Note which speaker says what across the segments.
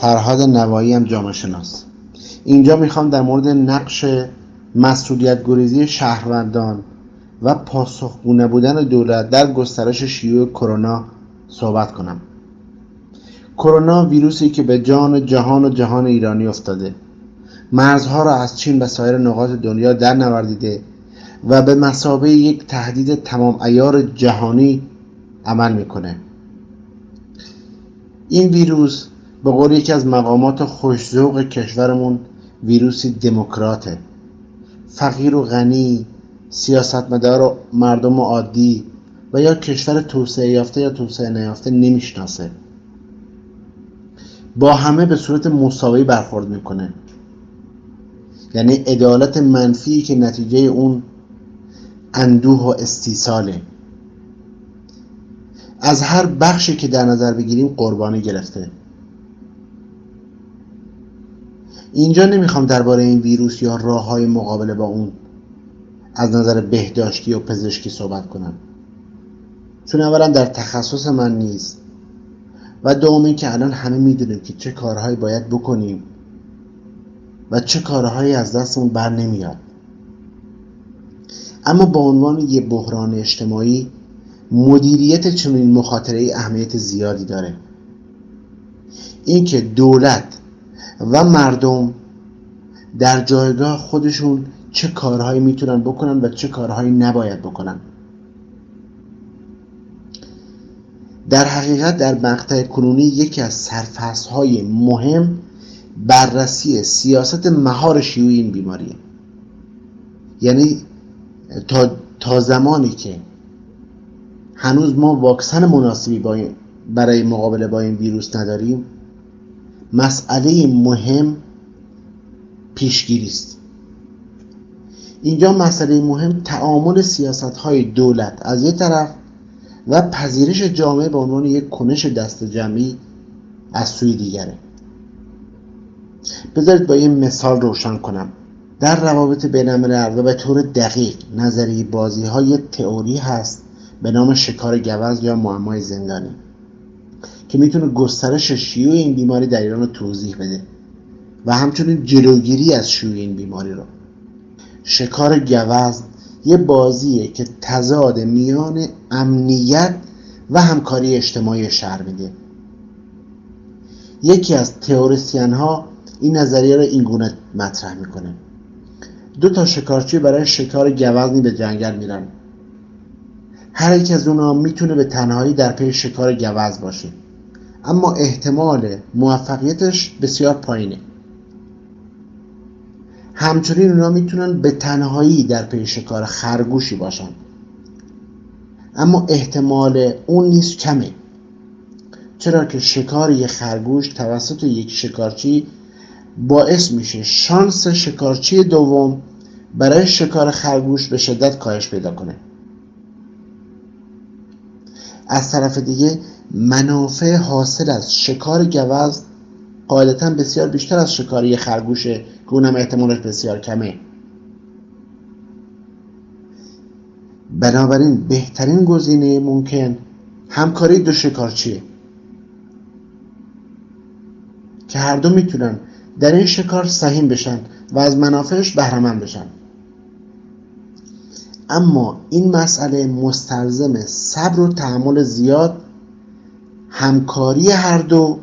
Speaker 1: فرهاد نوایی هم جامعه شناس اینجا می‌خوام در مورد نقش مسئولیت گریزی شهروندان و پاسخگو بودن دولت در گسترش شیوع کرونا صحبت کنم. کرونا ویروسی که به جان جهان و جهان ایرانی افتاده. مرزها را از چین و سایر نقاط دنیا در نوردیده و به مسابه یک تهدید تمام ایار جهانی عمل می‌کنه. این ویروس به قول یکی از مقامات خوشذوق کشورمون ویروسی دموکراته. فقیر و غنی سیاستمدار و مردم عادی و یا کشور توسعه یافته یا توسعه نیافته نمی‌شناسه. با همه به صورت مساوی برخورد می‌کنه. یعنی عدالت منفی که نتیجه اون اندوه و استیصاله. از هر بخشی که در نظر بگیریم قربانی گرفته. اینجا نمی‌خوام درباره این ویروس یا راه های مقابله با اون از نظر بهداشتی و پزشکی صحبت کنم. چون اولا در تخصص من نیست و دوم که الان همه می‌دونیم که چه کارهایی باید بکنیم و چه کارهایی از دستمون بر نمیاد. اما با عنوان یه بحران اجتماعی مدیریت چنین مخاطره اهمیت زیادی داره. اینکه دولت و مردم در جایگاه خودشون چه کارهایی می‌تونن بکنن و چه کارهایی نباید بکنن. در حقیقت در مقطع کنونی یکی از سرفصل های مهم بررسی سیاست مهار شیوع این بیماریه. یعنی تا, تا زمانی که هنوز ما واکسن مناسبی برای مقابله با این ویروس نداریم مسئله مهم پیشگیری است اینجا مسئله مهم تعامل سیاست های دولت از یک طرف و پذیرش جامعه به عنوان یک کنش دست جمعی از سوی دیگره. بذارید با این مثال روشن کنم. در روابط بین و به طور دقیق نظری بازی های تئوری هست به نام شکار گوز یا معمای زندانی. که می‌تونه گسترش شیوع این بیماری در ایران رو توضیح بده و همچنین جلوگیری از شیوع این بیماری رو. شکار گوزن یه بازیه که تضاد میان امنیت و همکاری اجتماعی شهر میده. یکی از تئوریسین ها این نظریه رو اینگونه مطرح می‌کنه. دو تا شکارچی برای شکار گوزنی به جنگل میرن. هر یک از اونها می‌تونه به تنهایی در پی شکار گوز باشه. اما احتمال موفقیتش بسیار پایینه. همچنین اونا می‌تونن به تنهایی در پی شکار خرگوشی باشن. اما احتمال اون نیست کمه. چرا که شکار یک خرگوش توسط یک شکارچی باعث میشه شانس شکارچی دوم برای شکار خرگوش به شدت کاهش پیدا کنه. از طرف دیگه منافع حاصل از شکار گوز قاعدتا بسیار بیشتر از شکار یه خرگوشه که اونم احتمالش بسیار کمه. بنابراین بهترین گزینه ممکن همکاری دو شکارچیه که هر دو می‌تونن در این شکار سهیم بشن و از منافعش بهرمند بشن. اما این مسئله مستلزم صبر و تحمل زیاد همکاری هر دو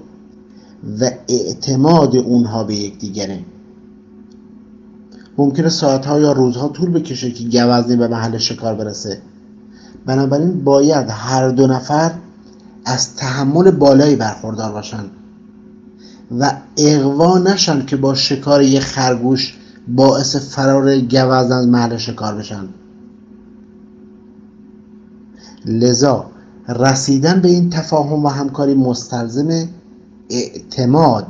Speaker 1: و اعتماد اونها به یکدیگره. ممکنه ساعتها یا روزها طول بکشه که گوزنی به محل شکار برسه. بنابراین باید هر دو نفر از تحمل بالایی برخوردار باشن و اقوا نشن که با شکار یک خرگوش باعث فرار گوزن از محل شکار بشن. لذا رسیدن به این تفاهم و همکاری مستلزم اعتماد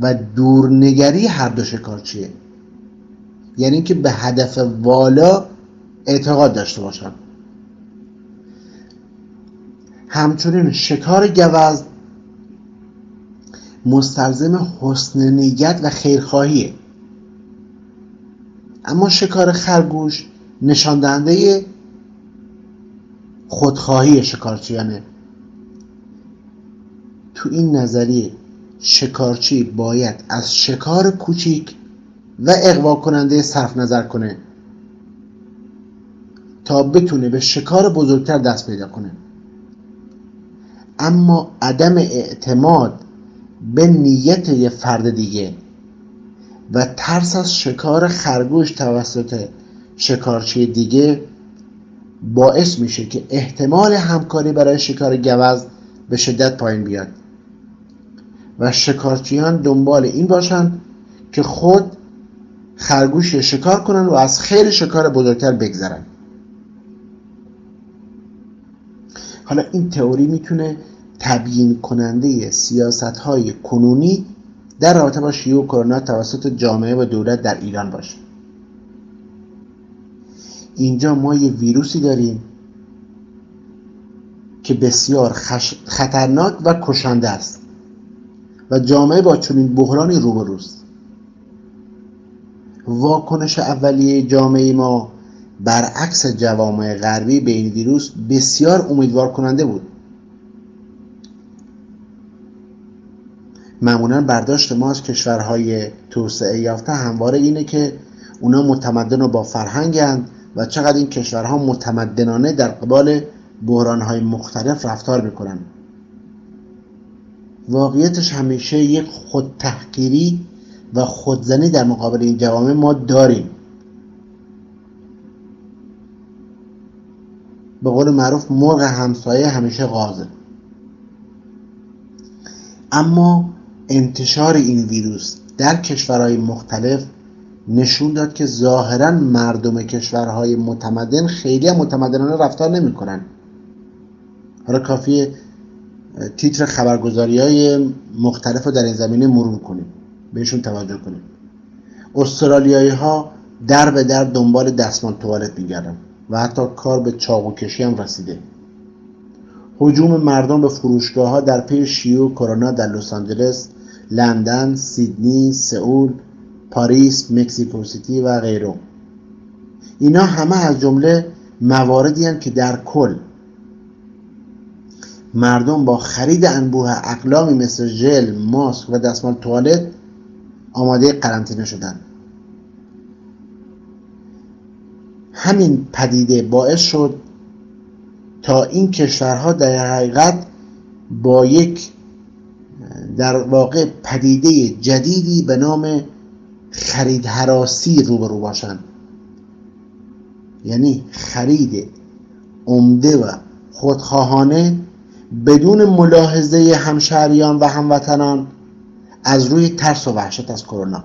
Speaker 1: و دورنگری هر دو شکارچیه یعنی که به هدف والا اعتقاد داشته باشن همچنین شکار گوز مستلزم حسن نیت و خیرخواهیه. اما شکار خرگوش نشان دهنده خودخواهی شکارچیانه. تو این نظریه شکارچی باید از شکار کوچیک و اقوا کننده صرف نظر کنه تا بتونه به شکار بزرگتر دست پیدا کنه. اما عدم اعتماد به نیت یه فرد دیگه و ترس از شکار خرگوش توسط شکارچی دیگه باعث میشه که احتمال همکاری برای شکار گوز به شدت پایین بیاد. و شکارچیان دنبال این باشن که خود خرگوش شکار کنن و از خیلی شکار بزرگتر بگذرن. حالا این تئوری می‌تونه تبیین کننده سیاست های کنونی در رابطه با شیوع کرونا توسط جامعه و دولت در ایران باشه. اینجا ما یه ویروسی داریم که بسیار خطرناک و کشنده است. و جامعه با چنین بحرانی روبروست. واکنش اولیه جامعه ما برعکس جوامع غربی به این ویروس بسیار امیدوار کننده بود. معمولا برداشت ما از کشورهای توسعه یافته همواره اینه که اونا متمدن و با فرهنگند و چقدر این کشورها متمدنانه در قبال بحرانهای مختلف رفتار می‌کنن. واقعیتش همیشه یک خودتحقیری و خودزنی در مقابل این جوامع ما داریم. به قول معروف مرغ همسایه همیشه غازه. اما انتشار این ویروس در کشورهای مختلف نشون داد که ظاهرا مردم کشورهای متمدن خیلی متمدنانه رفتار نمی‌کنن. حالا کافیه تیتر خبرگزاری های مختلف رو در این زمینه مرور کنیم بهشون توجه کنیم. استرالیایی ها در به در دنبال دستمال توالت میگردن و حتی کار به چاقو کشی هم رسیده. حجوم مردم به فروشگاه ها در پی شیوع کرونا در لس آنجلس لندن سیدنی سئول پاریس مکزیکو سیتی و غیره. اینا همه از جمله مواردی که در کل مردم با خرید انبوه اقلامی مثل ژل ماسک و دستمال توالت آماده قرنطینه شدن همین پدیده باعث شد تا این کشورها در حقیقت با یک در واقع پدیده جدیدی به نام خرید حراسی روبرو باشند یعنی خرید عمده و خودخواهانه بدون ملاحظه همشهریان و هموطنان از روی ترس و وحشت از کرونا.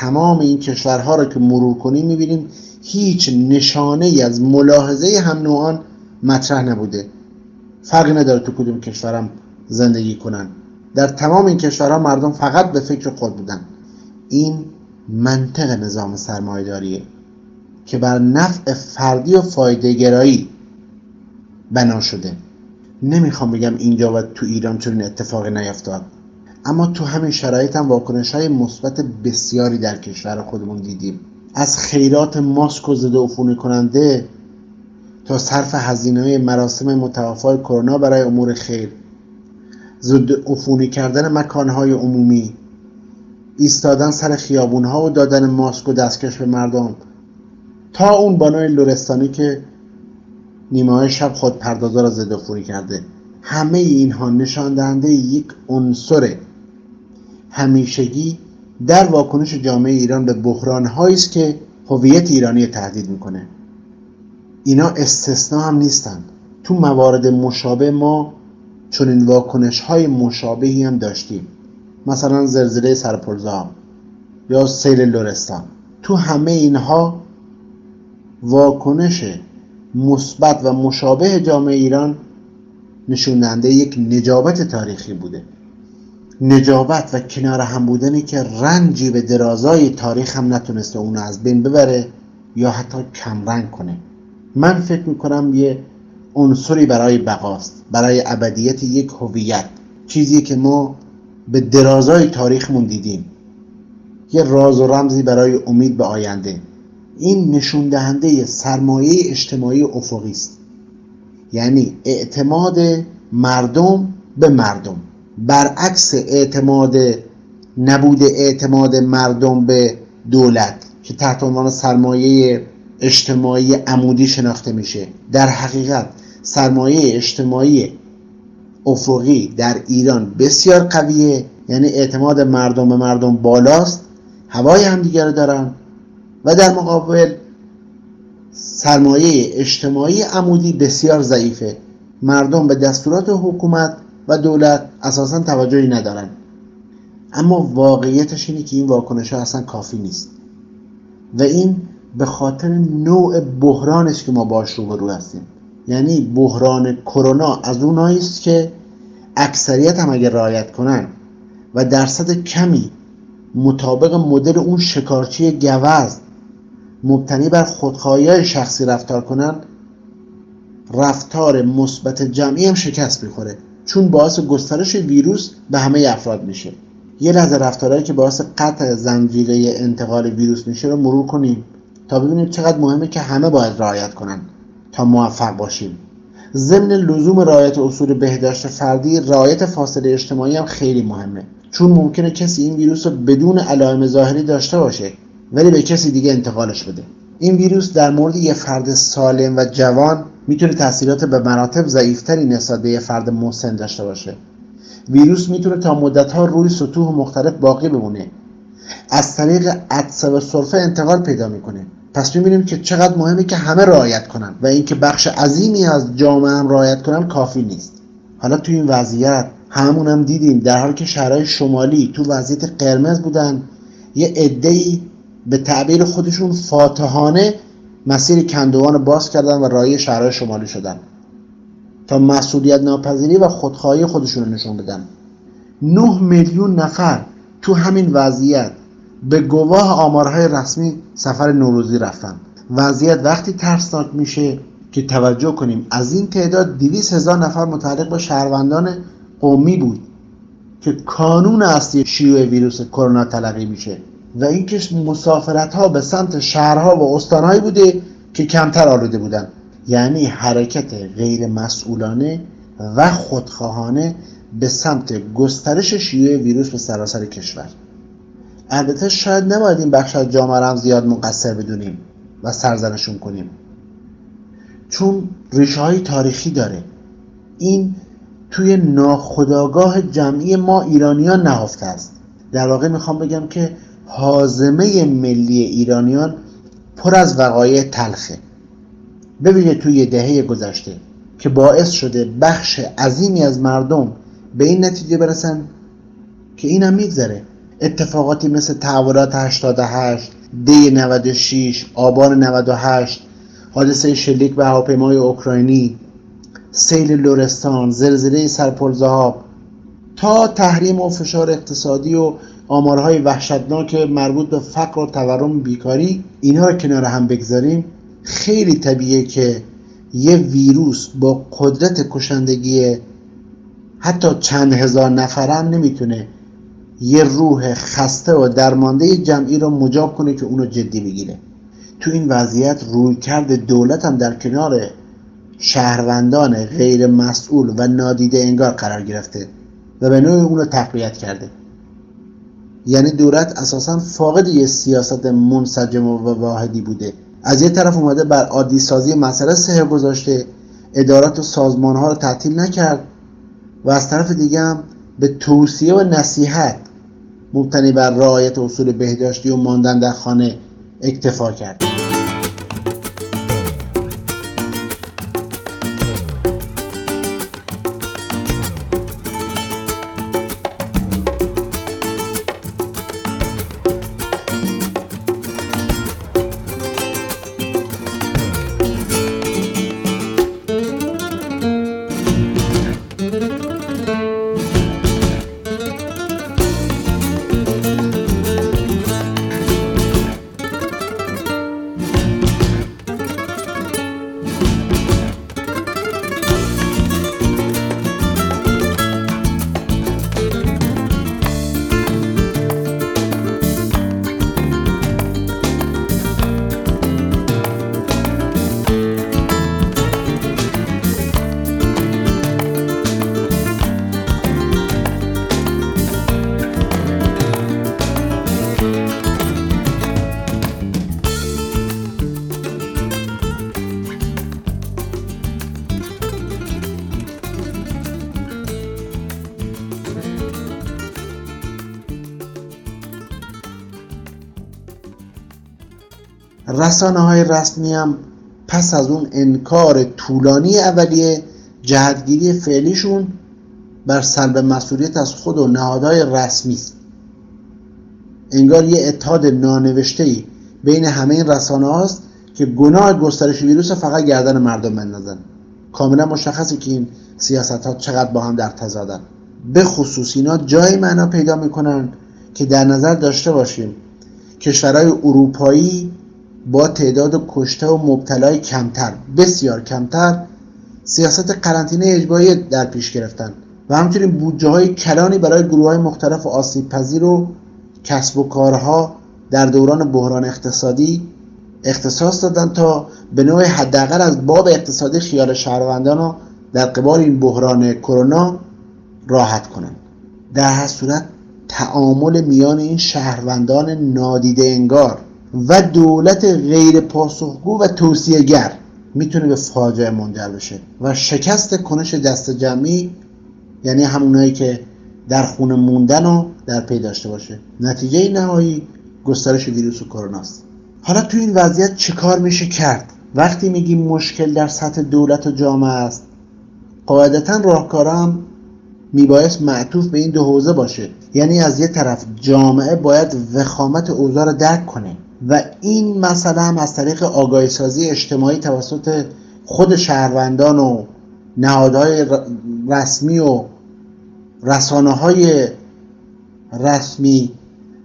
Speaker 1: تمام این کشورها رو که مرور کنیم می‌بینیم هیچ نشانه ای از ملاحظه هم نوعان مطرح نبوده. فرقی نداره تو کدوم کشورم زندگی کنن. در تمام این کشورها مردم فقط به فکر خود بودن. این منطق نظام سرمایه‌داریه که بر نفع فردی و فایده گرایی بنا شده. نمی‌خوام بگم اینجا و تو ایران چون اتفاقی نیفتاد. اما تو همین شرایط هم واکنش های مثبت بسیاری در کشور خودمون دیدیم. از خیرات ماسک و عفونی کننده تا صرف هزینه مراسم متوفای کرونا برای امور خیر. ضد عفونی کردن مکانهای عمومی ایستادن سر خیابون ها و دادن ماسک و دستکش به مردم. تا اون بانای لورستانی که نیمه های شب خود پردازا را ضد عفونی کرده. همه اینها نشان دهنده یک عنصر همیشگی در واکنش جامعه ایران به بحران است که هویت ایرانی تهدید می‌کنه. اینا استثنا هم نیستن تو موارد مشابه ما چون این واکنش های مشابهی هم داشتیم. مثلا زلزله سرپرزا یا سیل لورستان تو همه اینها واکنش مثبت و مشابه جامعه ایران نشون یک نجابت تاریخی بوده. نجابت و کنار هم بودنی که رنجی به درازای تاریخ هم نتونسته اونو از بین ببره یا حتی کمرنگ کنه. من فکر می‌کنم یه عنصری برای بقاست برای ابدیت یک هویت چیزی که ما به درازای تاریخمون دیدیم. یه راز و رمزی برای امید به آینده. این نشون دهنده سرمایه اجتماعی افقی است یعنی اعتماد مردم به مردم. برعکس اعتماد نبود اعتماد مردم به دولت که تحت عنوان سرمایه اجتماعی عمودی شناخته میشه. در حقیقت سرمایه اجتماعی افقی در ایران بسیار قویه. یعنی اعتماد مردم به مردم بالاست هوای همدیگه رو دارن و در مقابل سرمایه اجتماعی عمودی بسیار ضعیفه. مردم به دستورات حکومت و دولت اساسا توجهی ندارن. اما واقعیتش اینه که این واکنش ها اصلا کافی نیست. و این به خاطر نوع بحران است که ما باش روبرو هستیم. یعنی بحران کرونا از اونایی است که اکثریت هم اگر رعایت کنن و درصد کمی مطابق مدل اون شکارچی گوز مبتنی بر خودخواهی شخصی رفتار کنن رفتار مثبت جمعی هم شکست می‌خوره. چون باعث گسترش ویروس به همه افراد میشه. یه لحظه رفتارهایی که باعث قطع زنجیره انتقال ویروس میشه رو مرور کنیم تا ببینیم چقدر مهمه که همه باید رعایت کنن تا موفق باشیم. ضمن لزوم رعایت اصول بهداشت فردی رعایت فاصله اجتماعی هم خیلی مهمه. چون ممکنه کسی این ویروس رو بدون علائم ظاهری داشته باشه ولی به کسی دیگه انتقالش بده. این ویروس در مورد یه فرد سالم و جوان می‌تونه تاثیرات به مراتب ضعیفتری نسبت به فرد مسن داشته باشه. ویروس می‌تونه تا مدتها روی سطوح مختلف باقی بمونه. از طریق عدسه و سرفه انتقال پیدا می‌کنه. پس می‌بینیم که چقدر مهمه که همه رعایت کنن و اینکه بخش عظیمی از جامعه هم رعایت کنن کافی نیست. حالا تو این وضعیت همون هم دیدیم در حالی که شهرهای شمالی تو وضعیت قرمز بودن یه عده‌ای به تعبیر خودشون فاتحانه مسیر کندوان باز کردن و رای شهرهای شمالی شدن. تا مسئولیت ناپذیری و خودخواهی خودشون رو نشون بدن. 9 میلیون نفر تو همین وضعیت به گواه آمارهای رسمی سفر نوروزی رفتن. وضعیت وقتی ترسناک میشه که توجه کنیم. از این تعداد 200 هزار نفر متعلق با شهروندان قومی بود که کانون اصلی شیوع ویروس کرونا تلقی میشه. و اینکه مسافرت ها به سمت شهرها و استانهایی بوده که کمتر آلوده بودن. یعنی حرکت غیر مسئولانه و خودخواهانه به سمت گسترش شیوع ویروس به سراسر کشور. البته شاید نباید این بخش از جامعه هم زیاد مقصر بدونیم و سرزنشون کنیم. چون ریشه های تاریخی داره. این توی ناخداگاه جمعی ما ایرانیان نهفته است. در واقع می‌خوام بگم که حازمه ملی ایرانیان پر از وقایع تلخه. ببینید توی دهه گذشته که باعث شده بخش عظیمی از مردم به این نتیجه برسن که اینم میگذره. اتفاقاتی مثل تحولات 88 دی 96 آبان 98 حادثه شلیک به هواپیمای اوکراینی سیل لورستان زلزله سرپل تا تحریم و فشار اقتصادی و آمارهای وحشتناک مربوط به فقر و تورم بیکاری اینها رو کنار هم بگذاریم. خیلی طبیعه که یه ویروس با قدرت کشندگی حتی چند هزار نفرم نمی‌تونه یه روح خسته و درمانده جمعی رو مجاب کنه که اونو جدی بگیره. تو این وضعیت روی کرد دولت هم در کنار شهروندان غیر مسئول و نادیده انگار قرار گرفته و به نوع اونو تقویت کرده. یعنی دولت اساسا فاقد یه سیاست منسجم و واحدی بوده. از یه طرف اومده بر عادی سازی مسئله سهر گذاشته ادارات و سازمان ها رو تعطیل نکرد و از طرف دیگه هم به توصیه و نصیحت مبتنی بر رعایت اصول بهداشتی و ماندن در خانه اکتفا کرد. رسانه های رسمی هم پس از اون انکار طولانی اولیه جهتگیری فعلیشون بر سلب مسئولیت از خود و نهادهای رسمی است. انگار یه اتحاد نانوشته ای بین همه این رسانه هاست که گناه گسترش ویروس فقط گردن مردم بندازن. کاملا مشخصه که این سیاست ها چقدر با هم در تضادن به خصوص اینا جایی معنا پیدا می‌کنن که در نظر داشته باشیم کشورهای اروپایی با تعداد کشته و مبتلای کمتر بسیار کمتر سیاست قرنطینه اجباری در پیش گرفتن. و همچنین بودجه های کلانی برای گروه های مختلف و آسیب پذیر و کسب و کارها در دوران بحران اقتصادی اختصاص دادن تا به نوع حداقل از باب اقتصادی خیال شهروندان رو در قبال این بحران کرونا راحت کنند. در هر صورت تعامل میان این شهروندان نادیده انگار و دولت غیر پاسخگو و توصیهگر می‌تونه به فاجعه منجر بشه. و شکست کنش دست جمعی یعنی همونایی که در خونه موندن رو در پی داشته باشه. نتیجه نهایی گسترش ویروس کرونا است حالا تو این وضعیت چه کار میشه کرد؟ وقتی میگیم مشکل در سطح دولت و جامعه است قاعدتا راهکارم میبایست معطوف به این دو حوزه باشه. یعنی از یه طرف جامعه باید وخامت اوضاع رو درک کنه. و این مسئله هم از طریق آگاهی سازی اجتماعی توسط خود شهروندان و نهادهای رسمی و رسانه های رسمی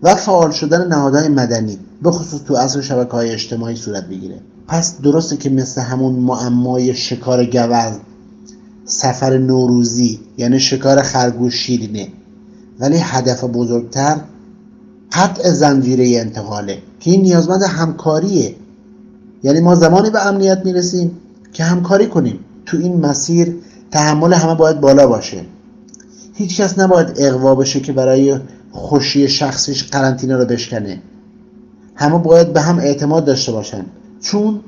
Speaker 1: و فعال شدن نهادهای مدنی به خصوص تو اصل شبکه های اجتماعی صورت بگیره. پس درسته که مثل همون معمای شکار گوز سفر نوروزی یعنی شکار خرگوش شیرینه ولی هدف بزرگتر قطع زنجیره انتقاله که این نیازمند همکاریه. یعنی ما زمانی به امنیت می‌رسیم که همکاری کنیم. تو این مسیر تحمل همه باید بالا باشه. هیچ کس نباید اقوا بشه که برای خوشی شخصیش قرنطینه رو بشکنه. همه باید به هم اعتماد داشته باشن. چون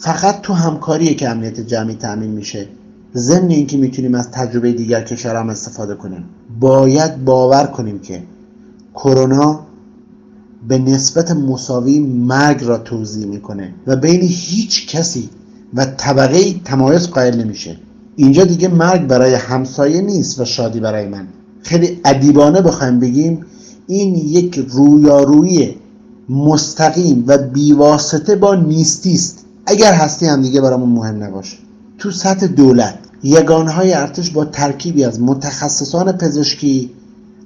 Speaker 1: فقط تو همکاریه که امنیت جمعی تأمین میشه. ضمن اینکه می‌تونیم از تجربه دیگر کشورها استفاده کنیم. باید باور کنیم که کرونا به نسبت مساوی مرگ را توضیح می‌کنه و بین هیچ کسی و طبقه تمایز قائل نمیشه. اینجا دیگه مرگ برای همسایه نیست و شادی برای من. خیلی ادیبانه بخوایم بگیم این یک رویارویی مستقیم و بیواسطه با نیستی است. اگر هستی هم دیگه برامون مهم نباشه. تو سطح دولت یگانهای ارتش با ترکیبی از متخصصان پزشکی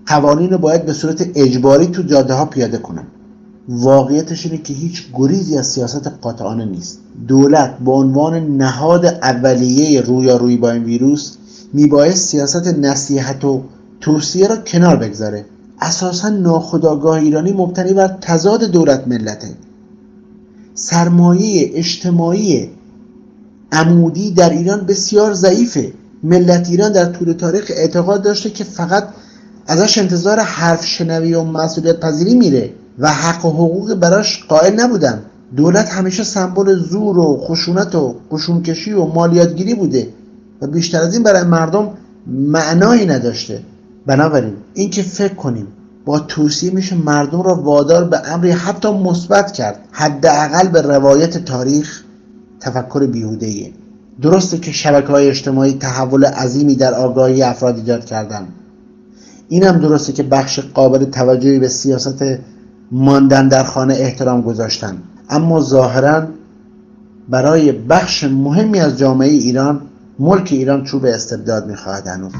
Speaker 1: قوانین رو باید به صورت اجباری تو جاده ها پیاده کنن. واقعیتش اینه که هیچ گریزی از سیاست قاطعانه نیست. دولت به عنوان نهاد اولیه رویارویی با این ویروس میبایست سیاست نصیحت و توصیه را کنار بگذاره. اساسا ناخداگاه ایرانی مبتنی بر تضاد دولت ملته. سرمایه اجتماعی عمودی در ایران بسیار ضعیفه. ملت ایران در طول تاریخ اعتقاد داشته که فقط ازش انتظار حرف شنوی و مسئولیت پذیری میره و حق و حقوق براش قائل نبودن. دولت همیشه سمبل زور و خشونت و قشونکشی و مالیاتگیری بوده و بیشتر از این برای مردم معنایی نداشته. بنابراین اینکه فکر کنیم با توصیه میشه مردم را وادار به امری حتی مثبت کرد حداقل به روایت تاریخ تفکر بیهوده درسته که شبکه های اجتماعی تحول عظیمی در آگاهی افراد ایجاد کردن این هم درسته که بخش قابل توجهی به سیاست ماندن در خانه احترام گذاشتن. اما ظاهرا برای بخش مهمی از جامعه ایران ملک ایران چوب استبداد می‌خواهد هنوز.